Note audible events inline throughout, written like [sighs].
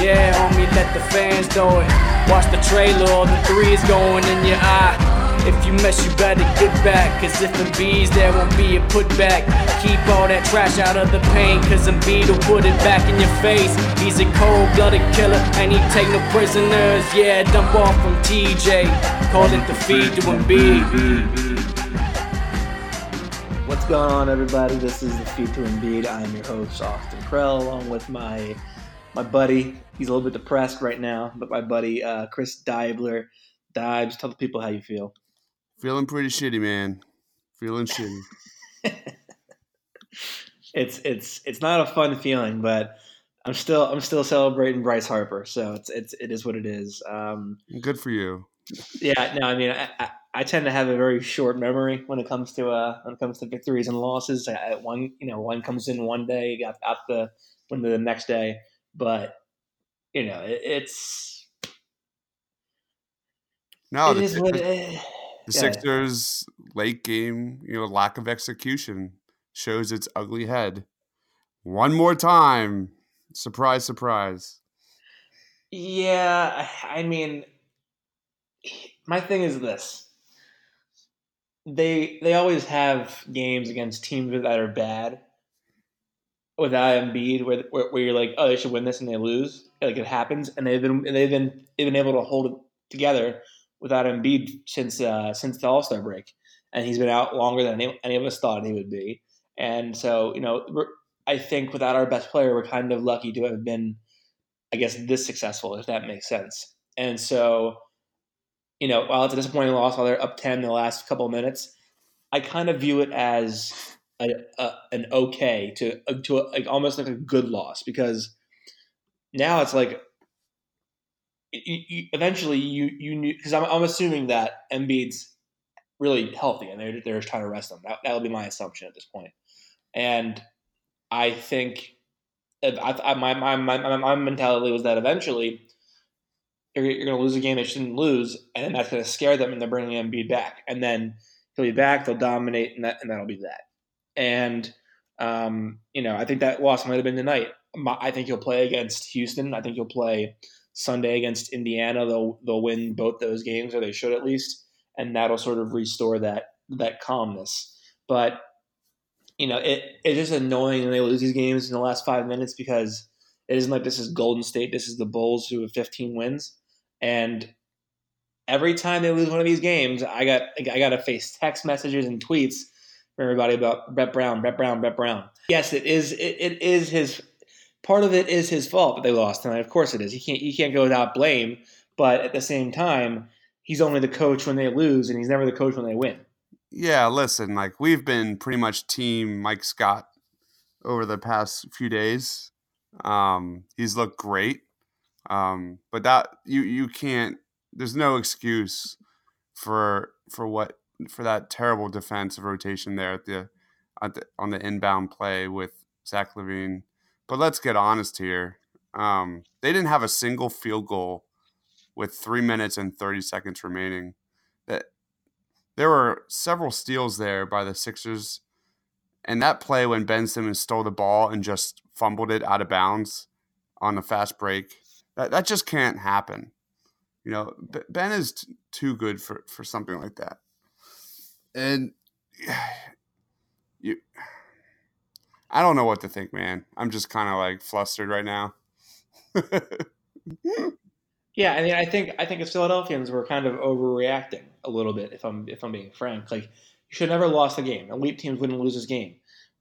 Yeah, homie, let the fans know it. Watch the trailer, all the threes going in your eye. If you mess, you better get back. Cause if bees, there won't be a putback. Keep all that trash out of the paint. Cause Embiid will put it back in your face. He's a cold blooded killer and he take no prisoners. Yeah, dump off from TJ. Call it the feed to Embiid. What's going on, everybody? This is the Feed to Embiid. I am your host, Austin Krell, along with my my buddy. He's a little bit depressed right now, but my buddy uh, Chris Dibler. Dibes, tell the people how you feel. Feeling pretty shitty, man. Feeling shitty. [laughs] it's it's it's not a fun feeling, but I'm still I'm still celebrating Bryce Harper, so it's it's it is what it is. Um, Good for you. Yeah, no, I mean, I, I, I, tend to have a very short memory when it comes to uh when it comes to victories and losses. I, one you know one comes in one day, got out the win the next day, but you know it, it's no, it the, is what the, it, the Sixers late game, you know, lack of execution shows its ugly head. One more time, surprise, surprise. Yeah, I mean, my thing is this: they they always have games against teams that are bad without Embiid, where, where, where you're like, oh, they should win this, and they lose. Like it happens, and they've been they've been they've been able to hold it together without Embiid since uh, since the All Star break, and he's been out longer than any, any of us thought he would be. And so, you know, I think without our best player, we're kind of lucky to have been, I guess, this successful, if that makes sense. And so, you know, while it's a disappointing loss, while they're up ten in the last couple of minutes, I kind of view it as a, a, an okay to to a, like almost like a good loss because now it's like you, you, eventually you you knew because I'm, I'm assuming that Embiid's really healthy and they're they're trying to rest him. That that'll be my assumption at this point, and I think I, I, my, my my my mentality was that eventually you're, you're going to lose a game they shouldn't lose, and then that's going to scare them, and they're bringing Embiid back, and then he'll be back, they'll dominate, and that and that'll be that. And um, you know, I think that loss might have been tonight. I think he'll play against Houston. I think he'll play Sunday against Indiana. They'll they'll win both those games, or they should at least, and that'll sort of restore that that calmness. But you know, it it's just annoying when they lose these games in the last five minutes because it isn't like this is Golden State. This is the Bulls who have 15 wins, and every time they lose one of these games, I got I got to face text messages and tweets everybody about Brett Brown, Brett Brown, Brett Brown. Yes, it is. It, it is his part of it is his fault that they lost tonight. Of course, it is. He can't he can't go without blame. But at the same time, he's only the coach when they lose, and he's never the coach when they win. Yeah, listen, like we've been pretty much team Mike Scott over the past few days. Um, he's looked great. Um, but that you you can't there's no excuse for for what for that terrible defensive rotation there at the, at the on the inbound play with Zach LaVine. But let's get honest here. Um, they didn't have a single field goal with three minutes and thirty seconds remaining. That there were several steals there by the Sixers. And that play when Ben Simmons stole the ball and just fumbled it out of bounds on a fast break, that, that just can't happen. You know, Ben is t- too good for, for something like that. And [sighs] you, I don't know what to think, man. I'm just kind of like flustered right now. [laughs] Yeah, I mean, I think I think as Philadelphians, we're kind of overreacting a little bit. If I'm if I'm being frank, like You should never lost the game. Elite teams wouldn't lose this game.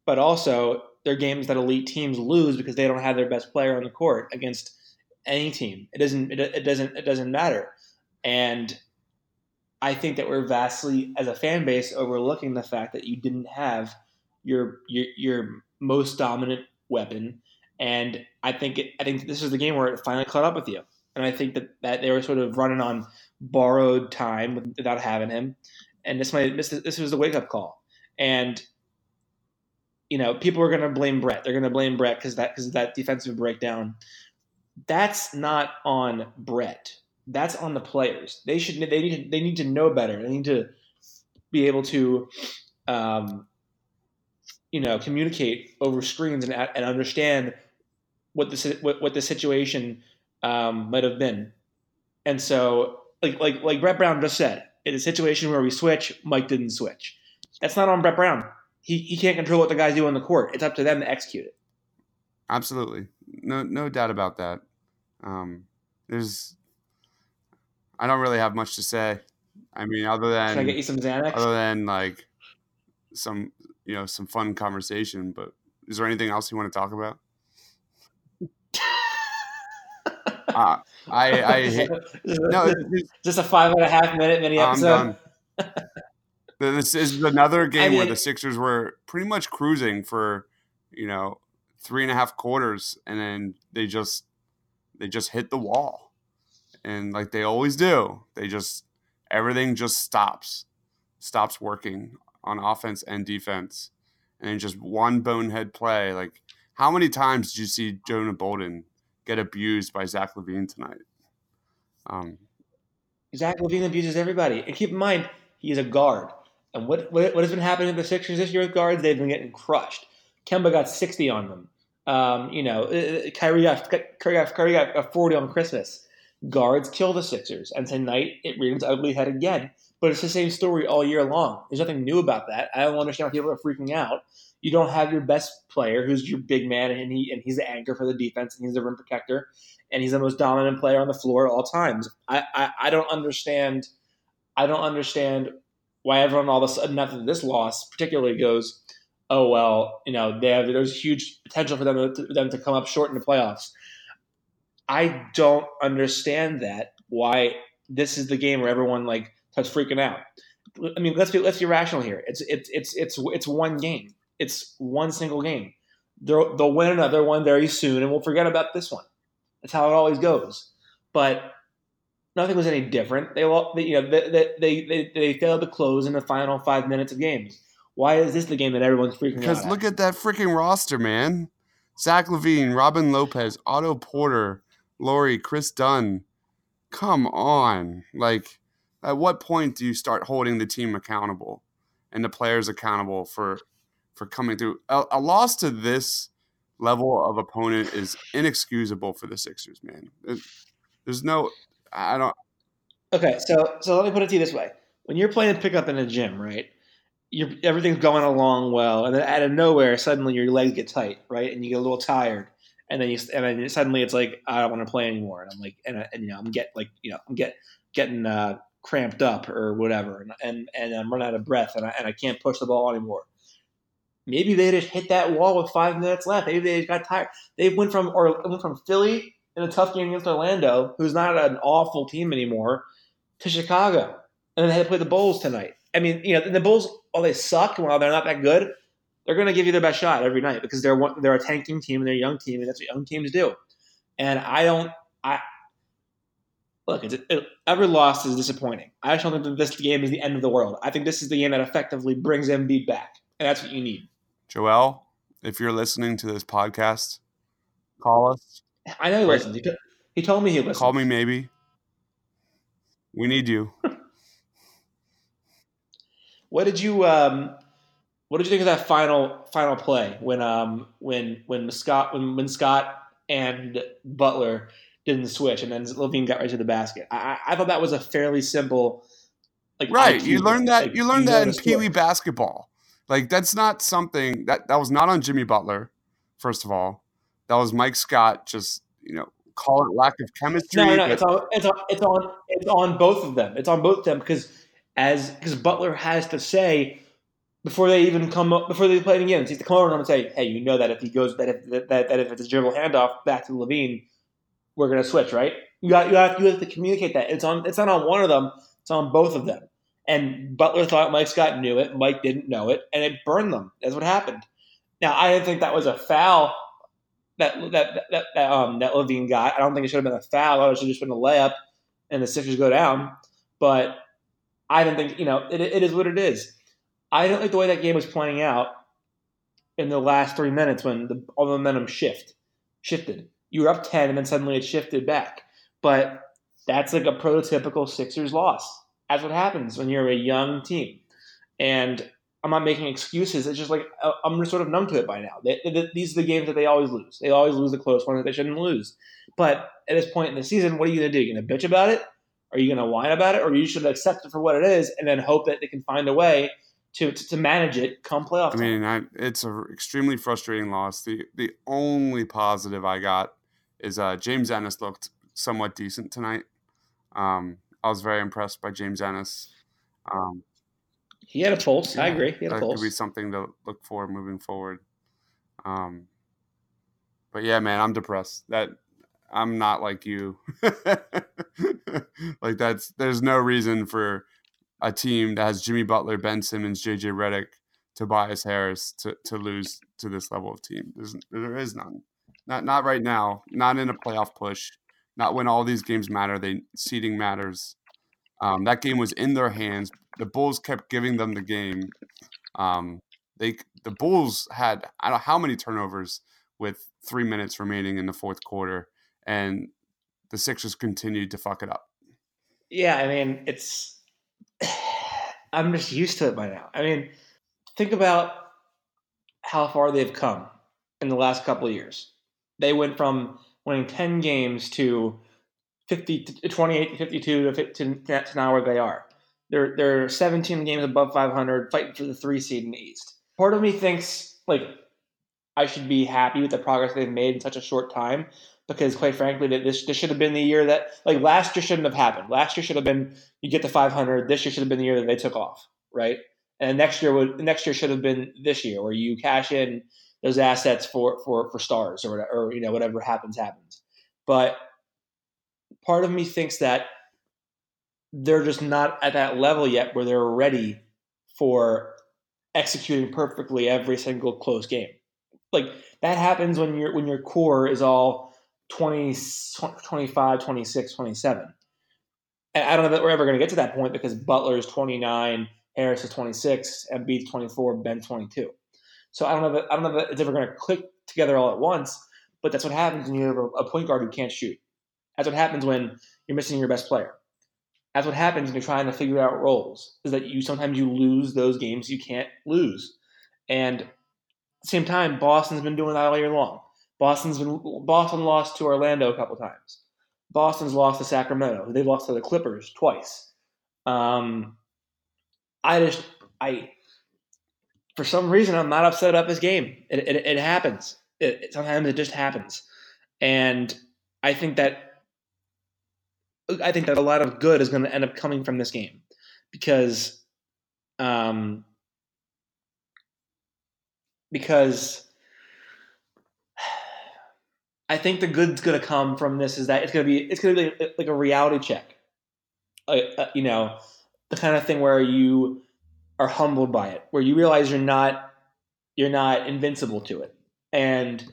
But also, they're games that elite teams lose because they don't have their best player on the court against any team. It doesn't. It, it doesn't. It doesn't matter. And I think that we're vastly, as a fan base, overlooking the fact that you didn't have your your, your most dominant weapon. And I think it, I think this is the game where it finally caught up with you. And I think that, that they were sort of running on borrowed time without having him. And this might this, this was the wake up call. And you know, people are going to blame Brett. They're going to blame Brett because that because that defensive breakdown. That's not on Brett. That's on the players. They should they need to, they need to know better. They need to be able to, um, you know, communicate over screens and and understand what the what, what the situation um, might have been. And so, like like like Brett Brown just said, in a situation where we switch, Mike didn't switch. That's not on Brett Brown he, he can't control what the guys do on the court. It's up to them to execute it. Absolutely, no no doubt about that. Um, there's, I don't really have much to say. I mean, other than Can I get you some Xanax? Other than like some you know some fun conversation, but is there anything else you want to talk about? uh, [laughs] I I hate, no, just a five and a half minute mini episode. [laughs] This is another game I mean, where the Sixers were pretty much cruising for, you know, three and a half quarters, and then they just they just hit the wall, and like they always do, they just everything just stops, stops working on offense and defense, and just one bonehead play. Like, how many times did you see Jonah Bolden get abused by Zach LaVine tonight? Um, Zach LaVine abuses everybody, and keep in mind he's a guard. And what, what, what has been happening to the Sixers this year with guards? They've been getting crushed. Kemba got 60 on them. Um, you know, uh, uh, Kyrie got, Kyrie got, Kyrie got 40 on Christmas. Guards kill the Sixers. And tonight it rears its ugly head again. But it's the same story all year long. There's nothing new about that. I don't understand why people are freaking out. You don't have your best player, who's your big man, and he and he's the anchor for the defense, and he's the rim protector, and he's the most dominant player on the floor at all times. I, I, I don't understand. I don't understand why everyone all of a sudden after this loss particularly goes, oh well, you know, they have there's huge potential for them to, them to come up short in the playoffs. I don't understand that. Why this is the game where everyone like starts freaking out. I mean, let's be let's be rational here. It's it's it's it's it's one game. It's one single game. They'll they'll win another one very soon, and we'll forget about this one. That's how it always goes. But nothing was any different. They, they you know, they, they, they, they failed to close in the final five minutes of games. Why is this the game that everyone's freaking because out? Because look at that freaking roster, man. Zach LaVine, Robin Lopez, Otto Porter, Lauri, Kris Dunn. Come on. Like, at what point do you start holding the team accountable and the players accountable for for coming through? A, a loss to this level of opponent is inexcusable for the Sixers, man. there's no I don't. Okay, so so let me put it to you this way: when you're playing pickup in a gym, right? You're, everything's going along well, and then out of nowhere, suddenly your legs get tight, right, and you get a little tired, and then you and then suddenly it's like I don't want to play anymore, and I'm like, and, and you know I'm get like you know I'm get getting uh, cramped up or whatever, and and, and I'm running out of breath, and I, and I can't push the ball anymore. Maybe they just hit that wall with five minutes left. Maybe they just got tired. They went from or went from Philly in a tough game against Orlando, who's not an awful team anymore, to Chicago. And then they had to play the Bulls tonight. I mean, you know, the Bulls, while they suck, while they're not that good, they're going to give you their best shot every night because they're one, they're a tanking team and they're a young team, and that's what young teams do. And I don't, I look, it's, it, every loss is disappointing. I just don't think that this game is the end of the world. I think this is the game that effectively brings Embiid back, and that's what you need. Joel, if you're listening to this podcast, call us I know he listens. He, t- he told me he listens. Call me maybe. We need you. [laughs] what did you um, What did you think of that final final play when um when when Scott when, when Scott and Butler didn't switch and then LaVine got right to the basket? I, I thought that was a fairly simple. Like right, you learned that like, you learned that in Pee Wee basketball. Like that's not something that that was not on Jimmy Butler. First of all, that was Mike Scott just you know call it lack of chemistry. No, no, no. It's on, it's on, it's on, it's on both of them. It's on both of them because as because Butler has to say before they even come up, before they play it again, he has to come over to and say, "Hey, you know that if he goes that if that, that if it's a dribble handoff back to LaVine, we're gonna switch, right? You got you have, you have to communicate that. It's on. It's not on one of them. It's on both of them. And Butler thought Mike Scott knew it. Mike didn't know it, and it burned them. That's what happened. Now I didn't think that was a foul that that that, that um that LaVine got. I don't think it should have been a foul. I should have just been a layup, and the Sixers go down. But I don't think you know it, it is what it is. I don't like the way that game was playing out in the last three minutes when the, all the momentum shift shifted. You were up ten, and then suddenly it shifted back. But that's like a prototypical Sixers loss. That's what happens when you're a young team. And I'm not making excuses. It's just like uh, I'm just sort of numb to it by now. They, they, these are the games that they always lose. They always lose the close ones that they shouldn't lose. But at this point in the season, what are you going to do? You're going to bitch about it? Are you going to whine about it? Or you should accept it for what it is and then hope that they can find a way to, to, to manage it come playoff time. I mean, I, it's an extremely frustrating loss. The the only positive I got is uh, James Ennis looked somewhat decent tonight. Um, I was very impressed by James Ennis. Um, he had a pulse. Yeah, I agree. He had that a pulse. could be something to look for moving forward. Um, but yeah, man, I'm depressed. That I'm not like you. [laughs] like that's there's no reason for a team that has Jimmy Butler, Ben Simmons, JJ Redick, Tobias Harris to, to lose to this level of team. There's, there is none. Not not right now. Not in a playoff push. Not when all these games matter. They seeding matters. Um, that game was in their hands. The Bulls kept giving them the game. Um, they the Bulls had I don't know how many turnovers with three minutes remaining in the fourth quarter, and the Sixers continued to fuck it up. Yeah, I mean it's. I'm just used to it by now. I mean, think about how far they've come in the last couple of years. They went from winning 10 games to 50 to 28 to 52 to, to, now where they are. They're they're 17 games above 500, fighting for the three seed in the East. Part of me thinks like I should be happy with the progress they've made in such a short time because, quite frankly, that this this should have been the year that like last year shouldn't have happened. Last year should have been you get to 500. This year should have been the year that they took off, right? And next year would next year should have been this year where you cash in those assets for for for stars or whatever, or you know whatever happens happens. But part of me thinks that they're just not at that level yet where they're ready for executing perfectly every single close game. Like that happens when your when your core is all 20, 25, 26, 27. And I don't know that we're ever going to get to that point because Butler is 29, Harris is 26, Embiid's 24, Ben 22. So I don't know that I don't know that it's ever going to click together all at once. But that's what happens when you have a point guard who can't shoot. That's what happens when you're missing your best player. That's what happens when you're trying to figure out roles. Is that you sometimes you lose those games you can't lose, and at the same time, Boston's been doing that all year long. Boston's been Boston lost to Orlando a couple times. Boston's lost to Sacramento. They've lost to the Clippers twice. Um, I just I for some reason I'm not upset up this game. It, it, it happens. It, sometimes it just happens, and I think that I think that a lot of good is going to end up coming from this game because, um, because I think the good's going to come from this is that it's going to be it's going to be like, a reality check, uh, uh, you know, the kind of thing where you are humbled by it, where you realize you're not you're not invincible to it, and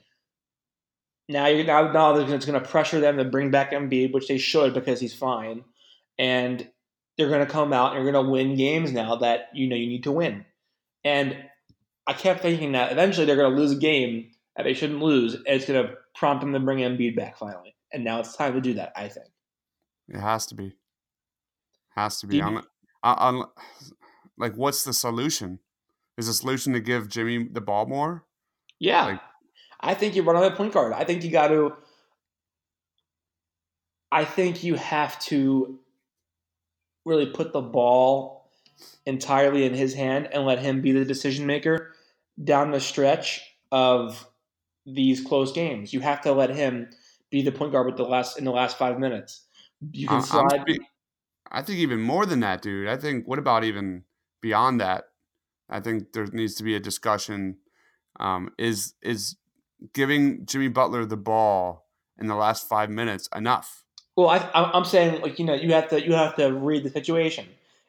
now you're now, now it's going to pressure them to bring back Embiid, which they should because he's fine, and they're going to come out and you're going to win games now that you know you need to win. And I kept thinking that eventually they're going to lose a game that they shouldn't lose, and it's going to prompt them to bring Embiid back finally. And now it's time to do that. I think it has to be. Has to be. I'm, I'm, like, what's the solution? Is the solution to give Jimmy the ball more? Yeah. Like, I think you run on a point guard. I think you got to. I think you have to really put the ball entirely in his hand and let him be the decision maker down the stretch of these close games. You have to let him be the point guard with the last in the last five minutes. You can slide. I think even more than that, dude. I think what about even beyond that? I think there needs to be a discussion. Um, is is giving Jimmy Butler the ball in the last five minutes enough? Well, I, I'm saying like you know you have to you have to read the situation.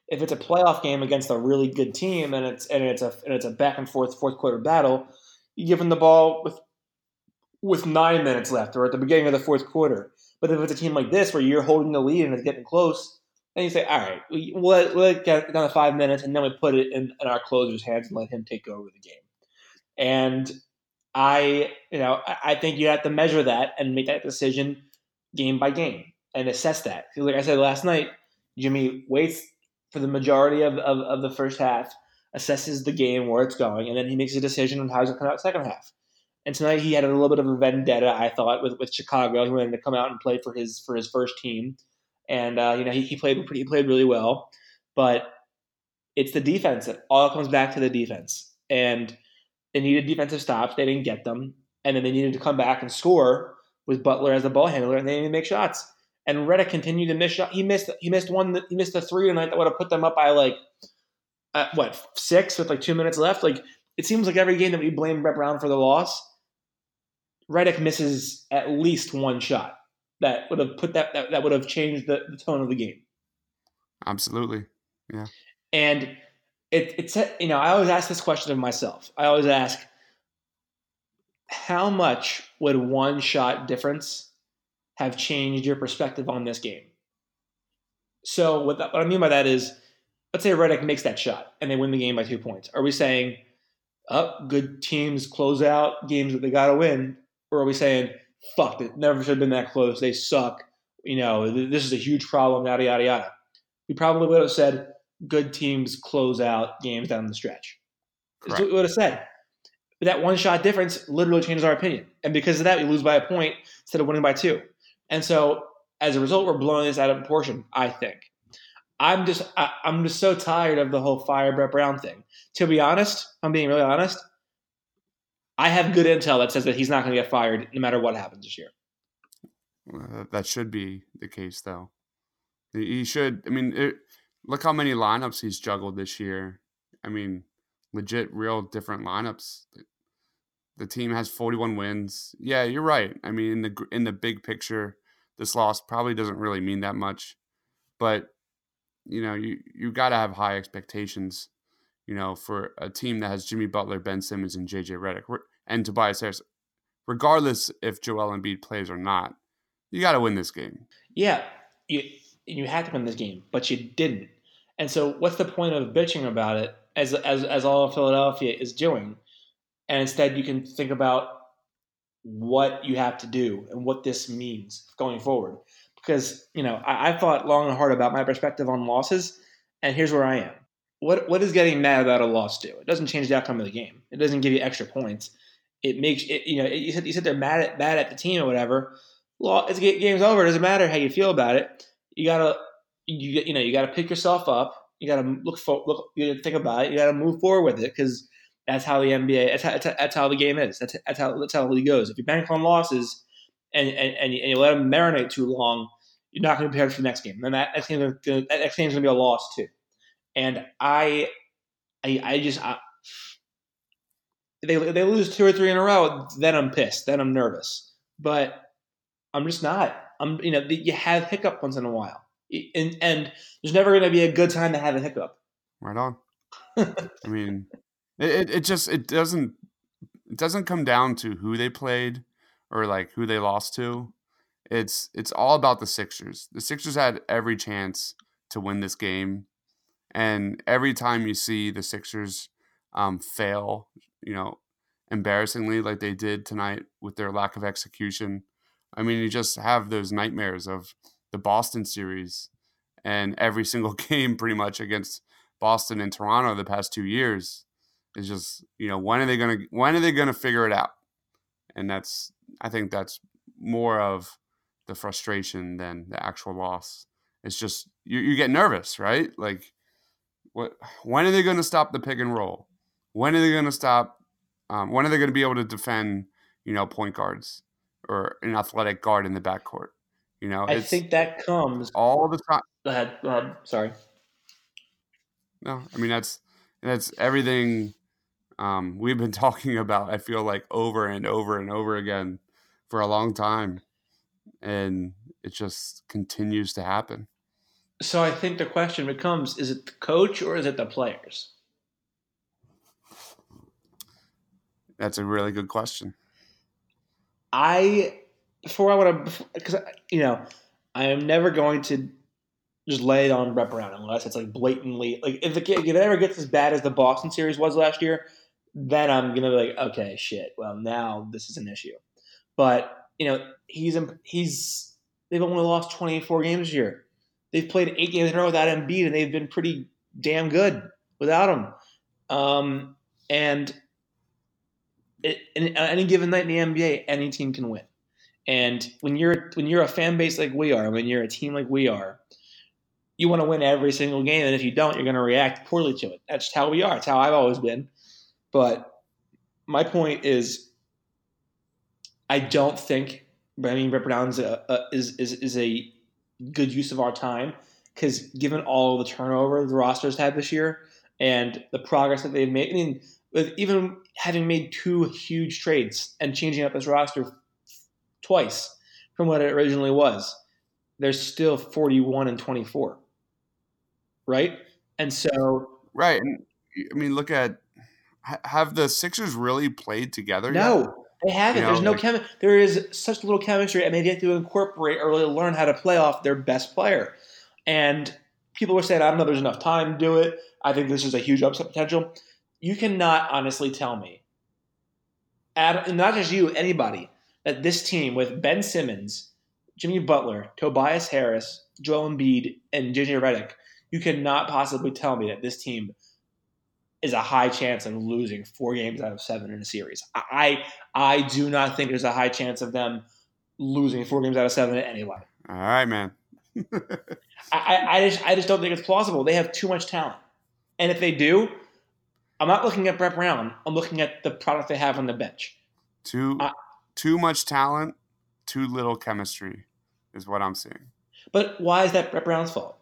If it's a playoff game against a really good team and it's and it's a and it's a back and forth fourth quarter battle, you give him the ball with with nine minutes left or at the beginning of the fourth quarter. But if it's a team like this where you're holding the lead and it's getting close, then you say, all right, we'll, get down to five minutes and then we put it in, in our closer's hands and let him take over the game. And I, you know, I think you have to measure that and make that decision game by game and assess that. Like I said last night, Jimmy waits for the majority of, of, of the first half, assesses the game where it's going, and then he makes a decision on how he's going to come out second half. And tonight he had a little bit of a vendetta, I thought, with, with Chicago. He wanted to come out and play for his for his first team, and uh, you know he, he played pretty, he played really well. But it's the defense. It all comes back to the defense, and they needed defensive stops. They didn't get them, and then they needed to come back and score with Butler as the ball handler, and they didn't make shots. And Redick continued to miss shot. He missed he missed one. He missed a three tonight that would have put them up by like uh, what six with like two minutes left. Like it seems like every game that we blame Brett Brown for the loss, Redick misses at least one shot that would have put that that, that would have changed the, the tone of the game. Absolutely, yeah. And it, it's you know I always ask this question of myself. I always ask, how much would one shot difference have changed your perspective on this game? So what, that, what I mean by that is, let's say Redick makes that shot and they win the game by two points. Are we saying, up oh, good teams close out games that they got to win, or are we saying, fuck, it never should have been that close. They suck. You know, this is a huge problem. Yada yada yada. We probably would have said good teams close out games down the stretch. That's what we would have said. But that one shot difference literally changes our opinion, and because of that, we lose by a point instead of winning by two. And so, as a result, we're blowing this out of proportion. I think. I'm just I, am just so tired of the whole fire Brett Brown thing. To be honest, I'm being really honest. I have good intel that says that he's not going to get fired no matter what happens this year. That should be the case, though. He should. I mean, it, look how many lineups he's juggled this year. I mean, legit, real different lineups. The team has 41 wins. Yeah, you're right. I mean, in the in the big picture, this loss probably doesn't really mean that much, but you know, you you got to have high expectations you know, for a team that has Jimmy Butler, Ben Simmons, and JJ Redick and Tobias Harris, regardless if Joel Embiid plays or not, you got to win this game. Yeah, you you had to win this game, but you didn't. And so, what's the point of bitching about it, as as as all of Philadelphia is doing? And instead, you can think about what you have to do and what this means going forward. Because you know, I, I thought long and hard about my perspective on losses, and here's where I am what what is getting mad about a loss do? It doesn't change the outcome of the game. It doesn't give you extra points. It makes it, you know. It, you said you said they're mad at mad at the team or whatever. Well, it's game's over. It doesn't matter how you feel about it. You gotta you you know you gotta pick yourself up. You gotta look for look. You gotta think about it. You gotta move forward with it because that's how the NBA. That's how, that's how the game is. That's, that's how that's how the goes. If you bank on losses and and, and, you, and you let them marinate too long, you're not going to be prepared for the next game. And that next that next game is going to be a loss too. And I, I, I just, I, they they lose two or three in a row, then I'm pissed, then I'm nervous. But I'm just not. I'm, you know, you have hiccup once in a while, and and there's never going to be a good time to have a hiccup. Right on. [laughs] I mean, it, it just it doesn't it doesn't come down to who they played or like who they lost to. It's it's all about the Sixers. The Sixers had every chance to win this game. And every time you see the Sixers um, fail, you know, embarrassingly like they did tonight with their lack of execution, I mean, you just have those nightmares of the Boston series and every [laughs] single game pretty much against Boston and Toronto the past two years is just, you know, when are they gonna when are they gonna figure it out? And that's I think that's more of the frustration than the actual loss. It's just you, you get nervous, right? Like what? When are they going to stop the pick and roll? When are they going to stop? Um, when are they going to be able to defend? You know, point guards or an athletic guard in the backcourt. You know, I think that comes all the time. Go ahead. Go ahead. Sorry. No, I mean that's that's everything um, we've been [laughs] talking about, I feel like over and over and over again for a long time. And it just continues to happen. So I think the question becomes is it the coach or is it the players? That's a really good question. I before I want to because you know I am never going to just lay it on Brett Brown unless it's like blatantly like if it, if it ever gets as bad as the Boston series was last year, then I'm gonna be like okay shit well now this is an issue, but you know he's he's they've only lost 24 games this year. They've played eight games in a row without Embiid and they've been pretty damn good without him. Um, and it, any given night in the NBA, any team can win. And when you're when you're a fan base like we are, when you're a team like we are, you want to win every single game. And if you don't, you're going to react poorly to it. That's how we are. It's how I've always been. But my point is, I don't think I mean Brett Brown's is, is is a good use of our time because given all the turnover the rosters had this year and the progress that they've made, I mean with even having made two huge trades and changing up this roster twice from what it originally was, there's still 41 and 24. Right? And so. Right. I mean, look at. Have the Sixers really played together? No, yet? They haven't. You know, There's no like, chemi- There is such little chemistry, and they get to incorporate or really learn how to play off their best player. And people were saying, I don't know, there's enough time to do it. I think this is a huge upset potential you cannot honestly tell me, not just you, anybody, that this team with Ben Simmons, Jimmy Butler, Tobias Harris, Joel Embiid, and JJ Redick, you cannot possibly tell me that this team is a high chance of losing four games out of seven in a series. I I do not think there's a high chance of them losing four games out of seven at anyway. All right, man. [laughs] I, I just I just don't think it's plausible. They have too much talent, and if they do, I'm not looking at Brett Brown. I'm looking at the product they have on the bench. Too uh, too much talent, too little chemistry, is what I'm seeing. But why is that Brett Brown's fault?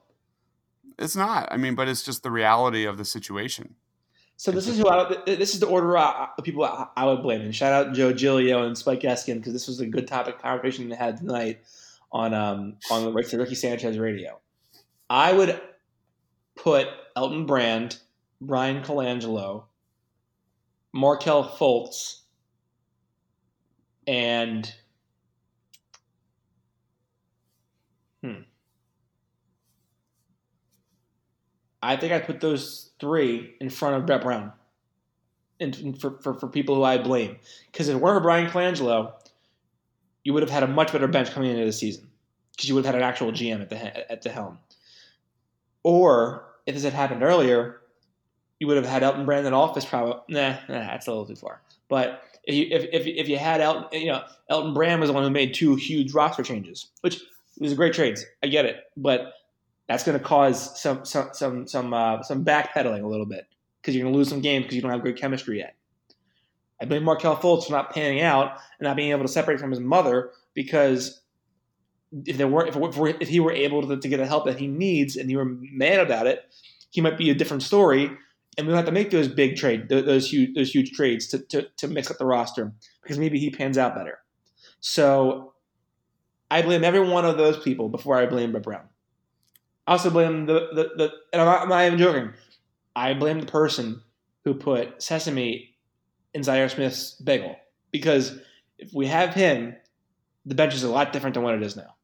It's not. I mean, but it's just the reality of the situation. So this is who I, this is the order of people I would blame. And shout out Joe Giglio and Spike Eskin because this was a good topic conversation they had tonight on um, on the Ricky Sanchez radio. I would put Elton Brand Bryan Colangelo, Markelle Fultz, and I think I put those three in front of Brett Brown. And for, for, for people who I blame. Because if it weren't for Bryan Colangelo, you would have had a much better bench coming into the season. Because you would have had an actual GM at the at the helm. Or if this had happened earlier, you would have had Elton Brand in office. Probably, nah, nah, that's a little too far. But if you, if, if, if you had Elton, you know, Elton Brand was the one who made two huge roster changes, which was great trades. I get it, but that's going to cause some some some some uh, some backpedaling a little bit because you're going to lose some games because you don't have great chemistry yet. I blame Markelle Fultz for not panning out and not being able to separate from his mother because if there were if, if he were able to, to get the help that he needs and he were mad about it, he might be a different story and we don't have to make those big trade, those huge, those huge trades to, to, to mix up the roster because maybe he pans out better. So I blame every one of those people before I blame Brett Brown. I also blame the, the, the and I'm not, I'm not even joking. I blame the person who put sesame in Zhaire Smith's bagel because if we have him, the bench is a lot different than what it is now.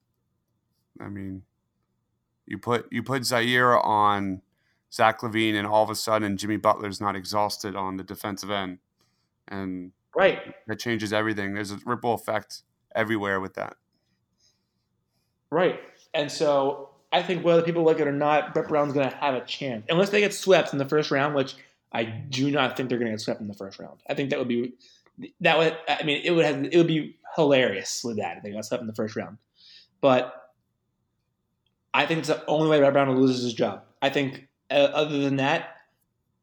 I mean, you put you put Zhaire on Zach LaVine, and all of a sudden Jimmy Butler's not exhausted on the defensive end, and right that changes everything. There's a ripple effect everywhere with that. Right, and so I think whether people like it or not, Brett Brown's going to have a chance unless they get swept in the first round, which I do not think they're going to get swept in the first round. I think that would be that would I mean it would have it would be hilarious with that if they got swept in the first round, but I think it's the only way Brett Brown loses his job. I think uh, other than that,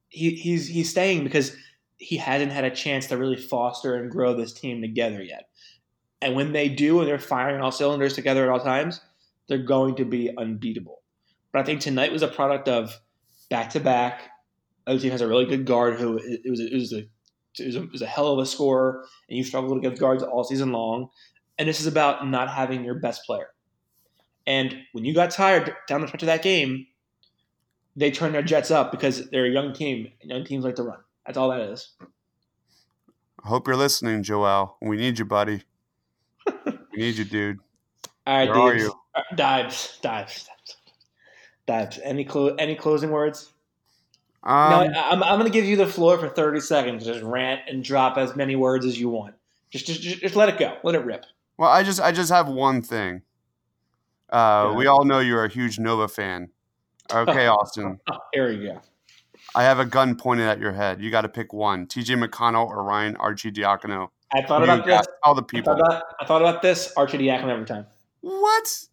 he, he's he's staying because he hasn't had a chance to really foster and grow this team together yet. And when they do, and they're firing all cylinders together at all times, they're going to be unbeatable. But I think tonight was a product of back to back other team has a really good guard who it, was it was a it was, a, it was a hell of a scorer, and you struggled against guards all season long. And this is about not having your best player. And when you got tired down the stretch of that game, they turned their jets up because they're a young team, and young teams like to run. That's all that is. I hope you're listening, Joel. We need you, buddy. [laughs] we need you, dude. All right, Where are you? Dives, dives, dives, dives. Any clo- any closing words? Um, no, I- I'm, I'm going to give you the floor for 30 seconds. Just rant and drop as many words as you want. Just, just, just, just let it go. Let it rip. well, I just I just have one thing. Uh, we all know you're a huge Nova fan. Okay, [laughs] Austin. There you go. I have a gun pointed at your head. You got to pick one: T.J. McConnell or Ryan Arcidiacono. I thought You about this. all the I people. thought about, I thought about this. Archie Diakon every time. What?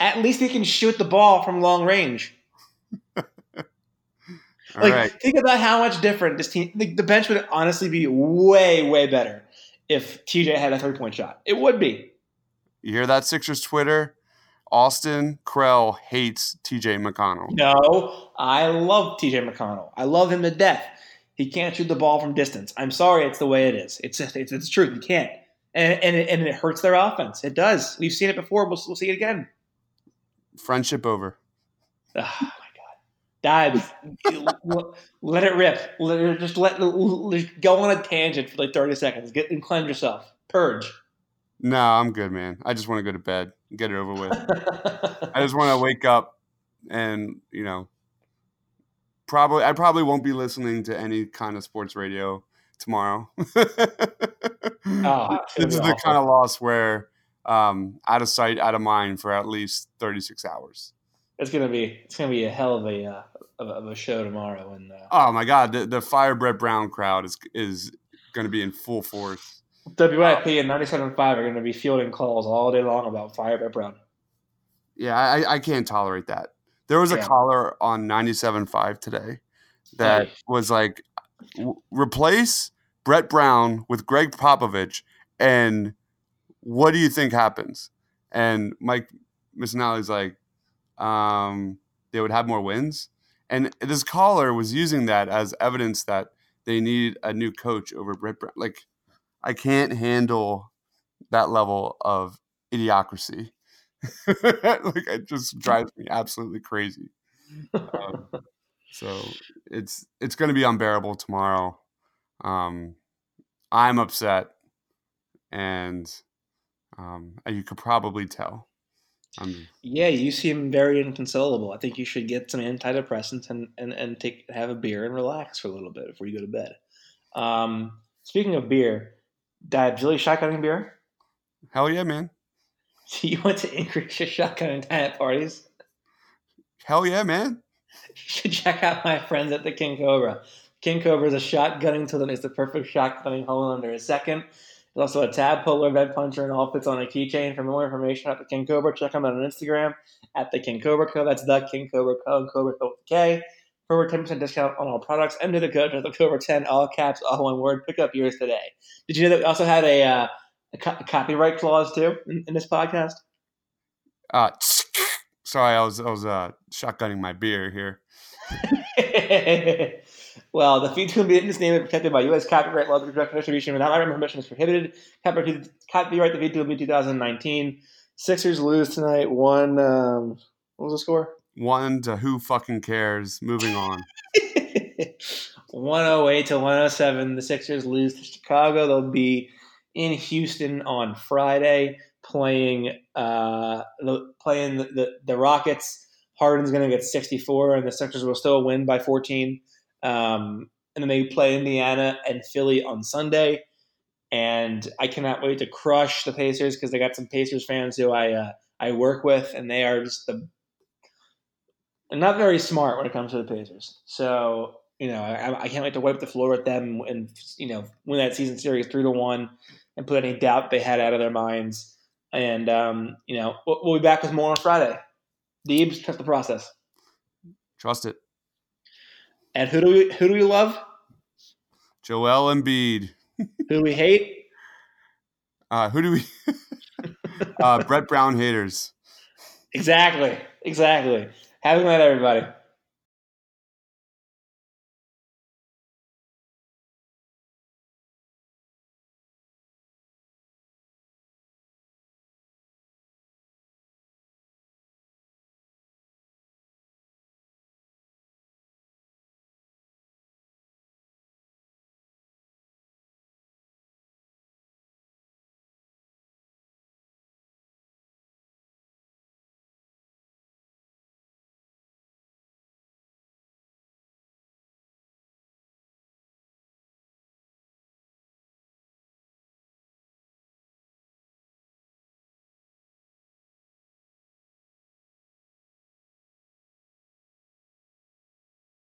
At least he can shoot the ball from long range. [laughs] Like, right. think about how much different this team. The, the bench would honestly be way, way better if TJ had a three point shot. It would be. You hear that, Sixers Twitter? Austin Krell hates T.J. McConnell. No, I love TJ McConnell. I love him to death. He can't shoot the ball from distance. I'm sorry, it's the way it is. It's it's, it's the truth. He can't, and and it, and it hurts their offense. It does. We've seen it before. We'll, we'll see it again. Friendship over. Oh my god, dive. let it rip. Let it, just let just go on a tangent for like 30 seconds. Get and cleanse yourself. Purge. No, I'm good, man. I just want to go to bed and get it over with. [laughs] I just want to wake up and, you know, probably I probably won't be listening to any kind of sports radio tomorrow. [laughs] Oh, this is be the kind of loss where um, out of sight, out of mind for at least 36 hours. It's gonna be it's gonna be a hell of a uh, of, a- of a show tomorrow. And uh, Oh my God, the, the Fire Brett Brown crowd is is going to be in full force. WIP and 97.5 are going to be fielding calls all day long about Fire Brett Brown. Yeah, I, I can't tolerate that. There was a Yeah. caller on 97.5 today that Hey. was like, w- replace Brett Brown with Gregg Popovich, and what do you think happens? And Mike Missanelli's like, um, they would have more wins. And this caller was using that as evidence that they need a new coach over Brett Brown. Like, I can't handle that level of idiocracy. [laughs] like it just drives me absolutely crazy. Um, so it's it's going to be unbearable tomorrow. Um, I'm upset, and um, you could probably tell. Um, Yeah, you seem very inconsolable. I think you should get some antidepressants and, and, and take have a beer and relax for a little bit before you go to bed. Um, speaking of beer, Dad, Julie shotgunning beer? hell yeah, man! Do [laughs] you want to increase your shotgunning time at parties? Hell yeah, man! [laughs] You should check out my friends at the King Cobra. King Cobra is a shotgunning tool that makes the perfect shotgunning hole under a second. There's also a tab puller, vent puncher, and all fits on a keychain. For more information about the King Cobra, check them out on Instagram at the King Cobra Co. That's the King Cobra Co. Cobra Co. with K. For a 10% discount on all products, enter the code the Cobra 10, all caps, all one word. Pick up yours today. Did you know that we also had a, uh, a, co- copyright clause too in, in this podcast? Uh, sorry, I was I was uh, shotgunning my beer here. [laughs] well, the feed to be in this name is protected by U.S. copyright law. laws. Production distribution without my written permission is prohibited. Copyright, copyright the feed to be 2019. Sixers lose tonight. One. Um, what was the score? One to who fucking cares. Moving on. [laughs] 108 to 107. The Sixers lose to Chicago. They'll be in Houston on Friday playing uh, the, playing the, the, the Rockets. Harden's going to get 64, and the Sixers will still win by 14. Um, and then they play Indiana and Philly on Sunday. And I cannot wait to crush the Pacers because they got some Pacers fans who I uh, I work with, and they are just the not very smart when it comes to the Pacers. So you know, I, I can't wait to wipe the floor with them and you know win that season series three to one and put any doubt they had out of their minds. And um, you know, we'll, we'll be back with more on Friday. Deebs, trust the process. Trust it. And who do we who do we love? Joel Embiid. Who do we hate? Uh, who do we? [laughs] uh, Brett Brown haters. Exactly, exactly. Have a good night, everybody.